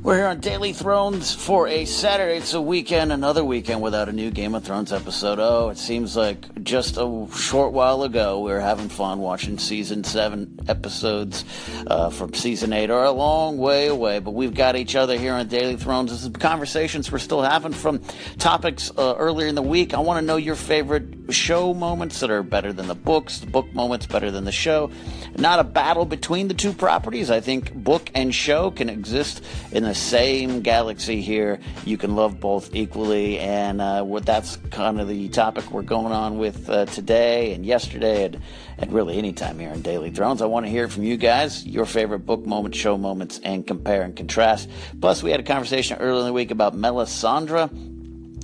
We're here on Daily Thrones for a Saturday. It's a weekend, another weekend without a new Game of Thrones episode. Oh, it seems like just a short while ago we were having fun watching season seven episodes uh, from season eight are a long way away, but we've got each other here on Daily Thrones. This is conversations we're still having from topics uh, earlier in the week. I want to know your favorite show moments that are better than the books, the book moments better than the show. Not a battle between the two properties. I think book and show can exist in the same galaxy here. You can love both equally, and uh, that's kind of the topic we're going on with uh, today and yesterday, and, and really anytime here in Daily Thrones. I want to hear from you guys your favorite book moments, show moments, and compare and contrast. Plus, we had a conversation earlier in the week about Melisandre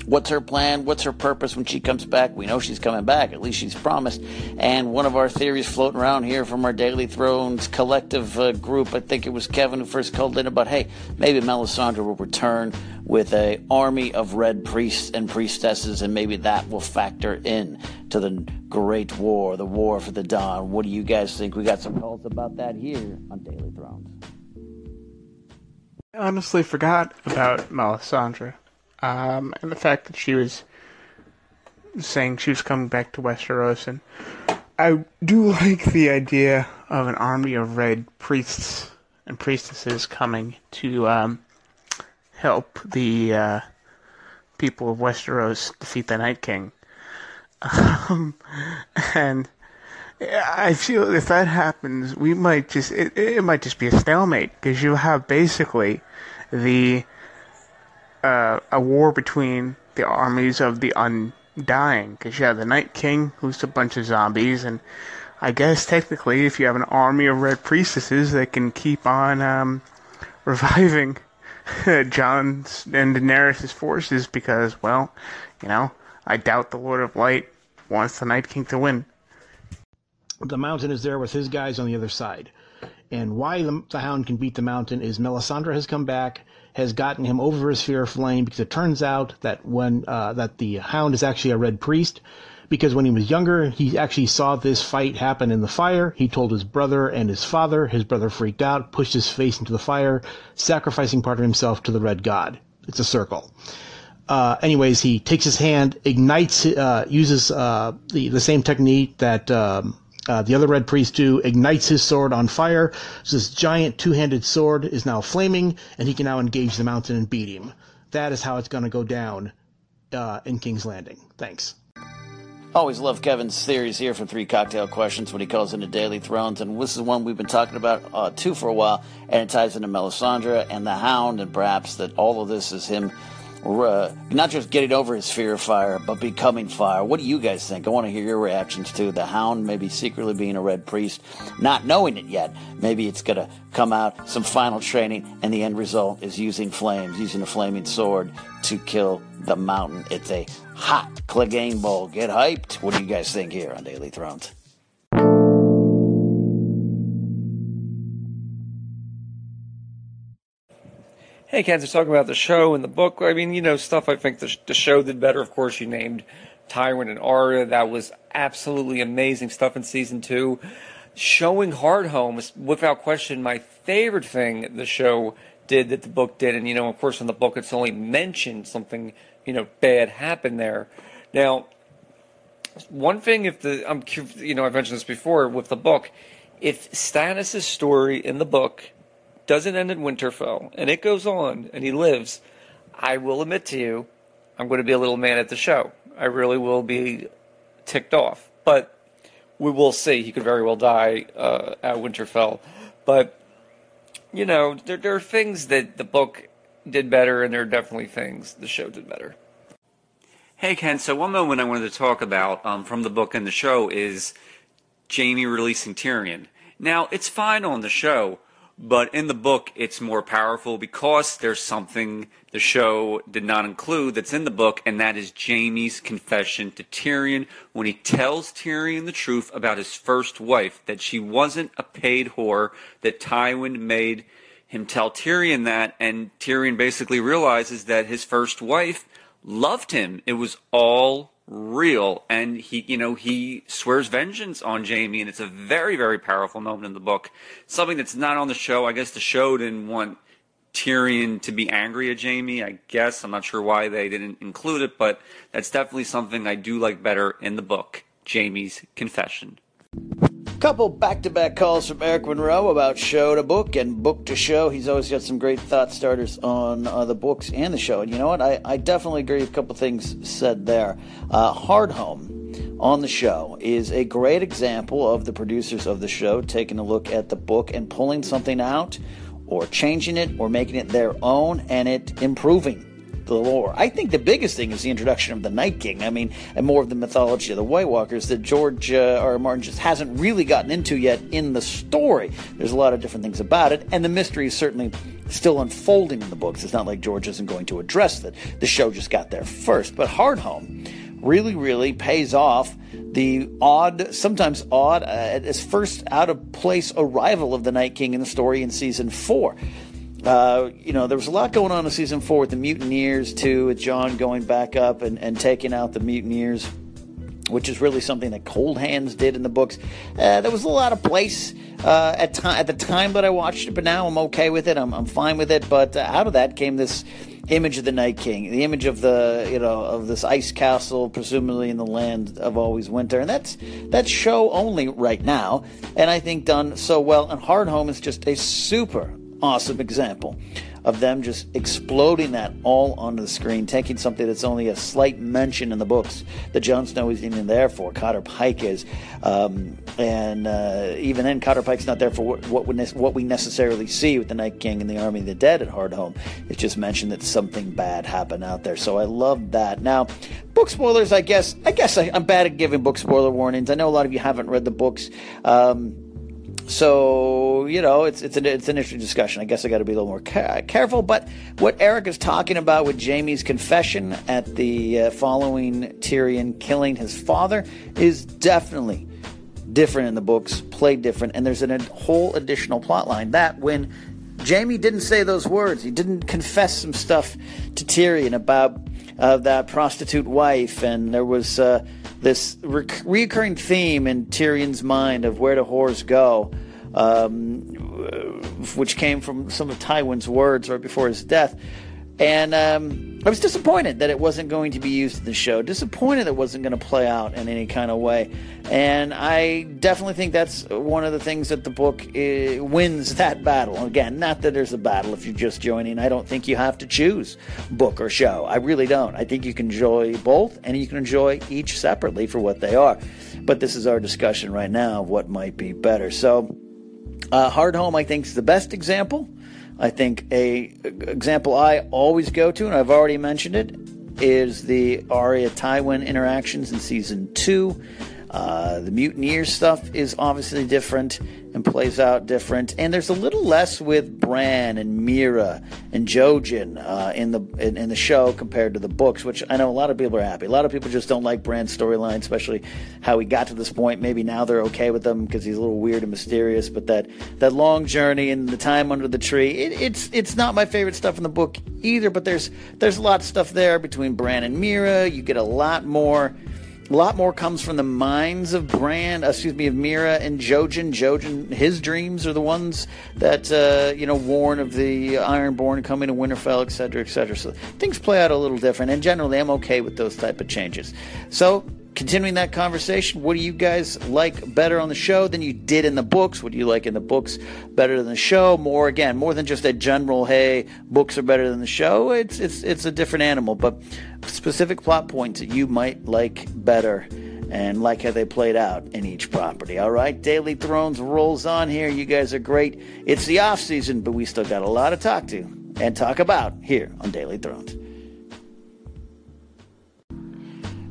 What's her plan? What's her purpose when she comes back? We know she's coming back. At least she's promised. And one of our theories floating around here from our Daily Thrones collective uh, group, I think it was Kevin who first called in about, hey, maybe Melisandre will return with a army of red priests and priestesses, and maybe that will factor in to the Great War, the War for the Dawn. What do you guys think? We got some calls about that here on Daily Thrones. I honestly forgot about Melisandre um, and the fact that she was saying she was coming back to Westeros, and I do like the idea of an army of red priests and priestesses coming to um, help the uh, people of Westeros defeat the Night King. Um, and I feel if that happens, we might just it, it might just be a stalemate because you have basically the uh, a war between the armies of the undying. Because you have the Night King, who's a bunch of zombies, and I guess technically, if you have an army of red priestesses that can keep on um, reviving Jon's and Daenerys' forces, because, well, you know, I doubt the Lord of Light wants the Night King to win. The mountain is there with his guys on the other side. And why the, the Hound can beat the mountain is Melisandre has come back has gotten him over his fear of flame because it turns out that when uh, that the Hound is actually a red priest. Because when he was younger, he actually saw this fight happen in the fire. He told his brother and his father. His brother freaked out, pushed his face into the fire, sacrificing part of himself to the red god. It's a circle. Uh, anyways, he takes his hand, ignites, uh, uses uh, the the same technique that um, uh, the other red priest too ignites his sword on fire. So this giant two-handed sword is now flaming, and he can now engage the mountain and beat him. That is how it's going to go down uh, in King's Landing. Thanks. Always love Kevin's theories here for Three Cocktail Questions when he calls into Daily Thrones, and this is one we've been talking about uh, too for a while, and it ties into Melisandre and the Hound, and perhaps that all of this is him uh, not just getting over his fear of fire, but becoming fire. What do you guys think? I want to hear your reactions to the Hound maybe secretly being a red priest, not knowing it yet. Maybe it's going to come out some final training, and the end result is using flames, using a flaming sword to kill the mountain. It's a hot Clegane Bowl. Get hyped. What do you guys think here on Daily Thrones? Hey, Kansas, talking about the show and the book. I mean, you know, stuff I think the, the show did better. Of course, you named Tywin and Arya. That was absolutely amazing stuff in season two. Showing Hardhome is without question my favorite thing the show did that the book did. And, you know, of course, in the book, it's only mentioned something, you know, bad happened there. Now, one thing, if the, I'm, you know, I've mentioned this before with the book, if Stannis' story in the book doesn't end in Winterfell, and it goes on, and he lives, I will admit to you, I'm going to be a little mad at the show. I really will be ticked off. But we will see. He could very well die uh, at Winterfell. But, you know, there, there are things that the book did better, and there are definitely things the show did better. Hey, Ken. So, one moment I wanted to talk about um, from the book and the show is Jaime releasing Tyrion. Now, it's fine on the show, But in the book, it's more powerful because there's something the show did not include that's in the book, and that is Jaime's confession to Tyrion when he tells Tyrion the truth about his first wife, that she wasn't a paid whore, that Tywin made him tell Tyrion that, and Tyrion basically realizes that his first wife loved him. It was all real and he you know he swears vengeance on Jaime and it's a very very powerful moment in the book something that's not on the show I guess the show didn't want Tyrion to be angry at Jaime I guess I'm not sure why they didn't include it but that's definitely something I do like better in the book Jaime's confession Couple back to back calls from Eric Monroe about show to book and book to show. He's always got some great thought starters on uh, the books and the show. And you know what? I, I definitely agree with a couple things said there. Uh, Hardhome on the show is a great example of the producers of the show taking a look at the book and pulling something out or changing it or making it their own and it improving the lore. I think the biggest thing is the introduction of the Night King. I mean, and more of the mythology of the White Walkers that George uh, R. Martin just hasn't really gotten into yet in the story. There's a lot of different things about it, and the mystery is certainly still unfolding in the books. It's not like George isn't going to address that. The show just got there first. But Hardhome really, really pays off the odd, sometimes odd, uh, as first out of place arrival of the Night King in the story in season four. Uh, you know, there was a lot going on in season four with the Mutineers, too, with Jon going back up and, and taking out the Mutineers, which is really something that Cold Hands did in the books. Uh, there was a lot of place uh, at, time, at the time that I watched it, but now I'm okay with it. I'm, I'm fine with it. But uh, out of that came this image of the Night King, the image of the you know of this ice castle, presumably in the land of always winter, and that's that's show only right now, and I think done so well. And Hardhome is just a super awesome example of them just exploding that all onto the screen, taking something that's only a slight mention in the books that Jon Snow isn't even there for. Cotter Pike is, um, and uh, even then, Cotter Pike's not there for what what, ne- what, we necessarily see with the Night King and the Army of the Dead at Hardhome. It's just mentioned that something bad happened out there, so I love that. Now, book spoilers, I guess. I guess I, am bad at giving book spoiler warnings. I know a lot of you haven't read the books. Um, so you know it's it's an it's an interesting discussion. I guess I got to be a little more ca- careful. But what Eric is talking about with Jaime's confession at the uh, following Tyrion killing his father is definitely different in the books, played different, and there's a whole additional plot line that when Jaime didn't say those words, he didn't confess some stuff to Tyrion about uh, that prostitute wife, and there was. Uh, this re- recurring theme in Tyrion's mind of where do whores go, um, which came from some of Tywin's words right before his death. And um, I was disappointed that it wasn't going to be used in the show. Disappointed that it wasn't going to play out in any kind of way. And I definitely think that's one of the things that the book uh, wins that battle. Again, not that there's a battle if you're just joining. I don't think you have to choose book or show. I really don't. I think you can enjoy both, and you can enjoy each separately for what they are. But this is our discussion right now of what might be better. So, uh, Hardhome, I think, is the best example. I think a example I always go to, and I've already mentioned it, is the Arya Tywin interactions in season two. Uh, the Mutineer stuff is obviously different and plays out different. And there's a little less with Bran and Meera and Jojen uh, in the in, in, the show compared to the books, which I know a lot of people are happy. A lot of people just don't like Bran's storyline, especially how he got to this point. Maybe now they're okay with him because he's a little weird and mysterious. But that that long journey and the time under the tree, it, it's it's not my favorite stuff in the book either. But there's there's a lot of stuff there between Bran and Meera. You get a lot more a lot more comes from the minds of Bran, uh, excuse me, of Meera and Jojen. Jojen, his dreams are the ones that uh, you know warn of the Ironborn coming to Winterfell, etc., etc. So things play out a little different, and generally, I'm okay with those type of changes. So continuing that conversation, what do you guys like better on the show than you did in the books? What do you like in the books better than the show? More again, more than just a general, hey, books are better than the show. It's it's it's a different animal, but specific plot points that you might like better and like how they played out in each property. All right, Daily Thrones rolls on here. You guys are great. It's the off season, but we still got a lot to talk to and talk about here on Daily Thrones.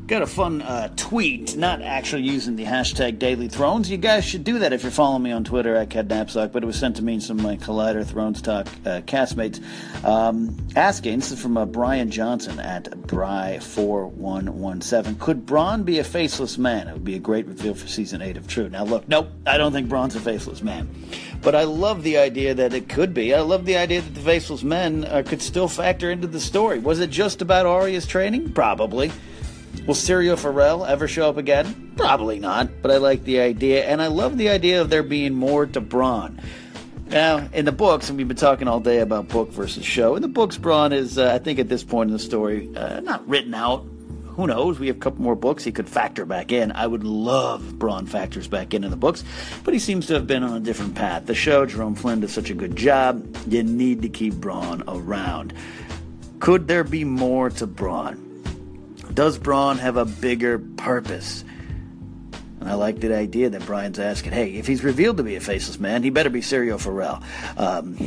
Got a fun uh, tweet, not actually using the hashtag Daily Thrones. You guys should do that if you're following me on Twitter at Napzok, but it was sent to me and some of my Collider Thrones Talk uh, castmates um, asking, this is from uh, Brian Johnson at Bry4117, could Bronn be a faceless man? It would be a great reveal for season 8 of True. Now, look, nope, I don't think Bronn's a faceless man. But I love the idea that it could be. I love the idea that the faceless men uh, could still factor into the story. Was it just about Arya's training? Probably. Will Syrio Forel ever show up again? Probably not, but I like the idea, and I love the idea of there being more to Bronn. Now, in the books, and we've been talking all day about book versus show, in the books, Bronn is, uh, I think at this point in the story, uh, not written out. Who knows? We have a couple more books he could factor back in. I would love Bronn factors back in in the books, but he seems to have been on a different path. The show, Jerome Flynn does such a good job. You need to keep Bronn around. Could there be more to Bronn? Does Bronn have a bigger purpose? And I like the idea that Brian's asking, hey, if he's revealed to be a faceless man, he better be Syrio Forel. Um,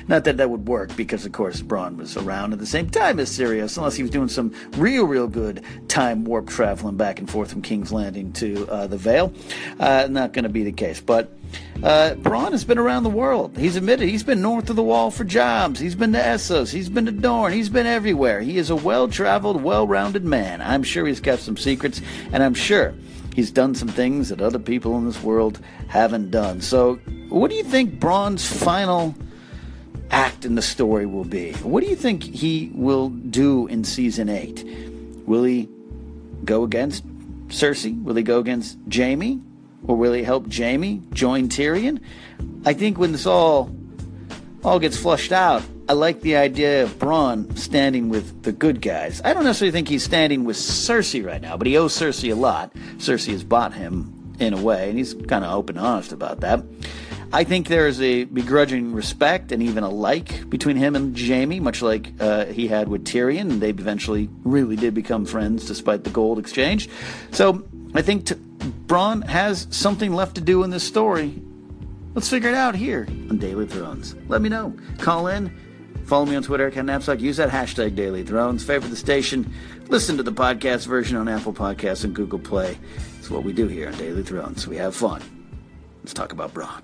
not that that would work, because, of course, Bronn was around at the same time as Sirius, unless he was doing some real, real good time warp traveling back and forth from King's Landing to uh, the Vale. Uh, not going to be the case. But uh, Bronn has been around the world. He's admitted he's been north of the wall for jobs. He's been to Essos. He's been to Dorne. He's been everywhere. He is a well traveled, well rounded man. I'm sure he's got some secrets, and I'm sure he's done some things that other people in this world haven't done. So, what do you think Bronn's final act in the story will be? What do you think he will do in season 8? Will he go against Cersei? Will he go against Jaime? Or will he help Jaime join Tyrion? I think when this all all gets flushed out, I like the idea of Bronn standing with the good guys. I don't necessarily think he's standing with Cersei right now, but he owes Cersei a lot. Cersei has bought him in a way, and he's kind of open and honest about that. I think there is a begrudging respect and even a like between him and Jaime, much like uh, he had with Tyrion, they eventually really did become friends despite the gold exchange. So I think t- Bronn has something left to do in this story. Let's figure it out here on Daily Thrones. Let me know. Call in. Follow me on Twitter, Ken Napzok. Use that hashtag Daily Thrones. Favorite the station. Listen to the podcast version on Apple Podcasts and Google Play. It's what we do here on Daily Thrones. We have fun. Let's talk about Bronn.